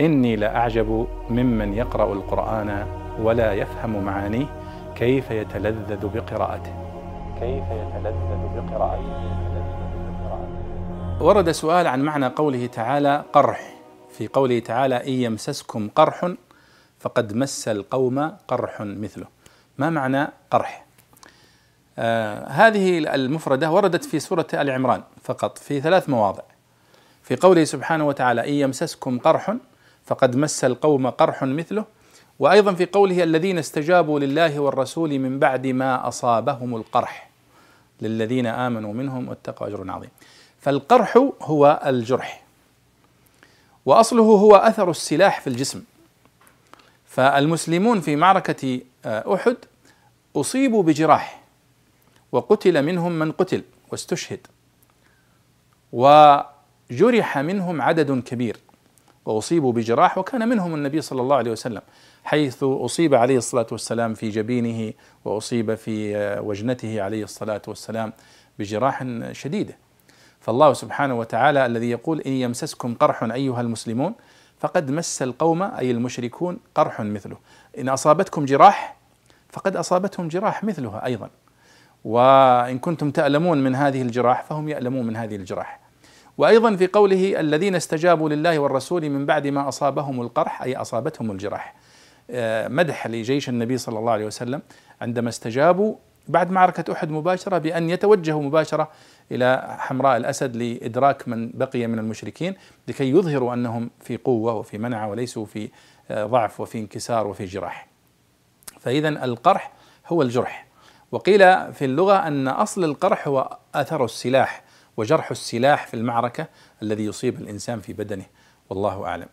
إني لأعجب ممن يقرأ القرآن ولا يفهم معانيه كيف يتلذذ بقراءته. كيف يتلذذ بقراءته. ورد سؤال عن معنى قوله تعالى قرح. في قوله تعالى إن يمسسكم قرح فقد مس القوم قرح مثله. ما معنى قرح؟ آه هذه المفردة وردت في سورة آل عمران فقط في ثلاث مواضع. في قوله سبحانه وتعالى إن يمسسكم قرح فقد مس القوم قرح مثله. وأيضا في قوله الذين استجابوا لله والرسول من بعد ما أصابهم القرح. للذين آمنوا منهم واتقوا أجر عظيم. فالقرح هو الجرح. وأصله هو أثر السلاح في الجسم. فالمسلمون في معركة أحد أصيبوا بجراح. وقتل منهم من قتل واستشهد. وجرح منهم عدد كبير. واصيبوا بجراح وكان منهم النبي صلى الله عليه وسلم حيث أصيب عليه الصلاة والسلام في جبينه وأصيب في وجنته عليه الصلاة والسلام بجراح شديده فالله سبحانه وتعالى الذي يقول إن يمسسكم قرح أيها المسلمون فقد مس القوم أي المشركون قرح مثله. إن أصابتكم جراح فقد أصابتهم جراح مثلها أيضا. وإن كنتم تألمون من هذه الجراح فهم يألمون من هذه الجراح. وأيضا في قوله الذين استجابوا لله والرسول من بعد ما أصابهم القرح أي أصابتهم الجراح مدح لجيش النبي صلى الله عليه وسلم عندما استجابوا بعد معركة أحد مباشرة بأن يتوجهوا مباشرة إلى حمراء الأسد لإدراك من بقي من المشركين لكي يظهروا أنهم في قوة وفي منعة وليسوا في ضعف وفي انكسار وفي جراح. فإذا القرح هو الجرح. وقيل في اللغة أن أصل القرح هو أثر السلاح. وجرح السلاح في المعركة الذي يصيب الإنسان في بدنه. والله أعلم.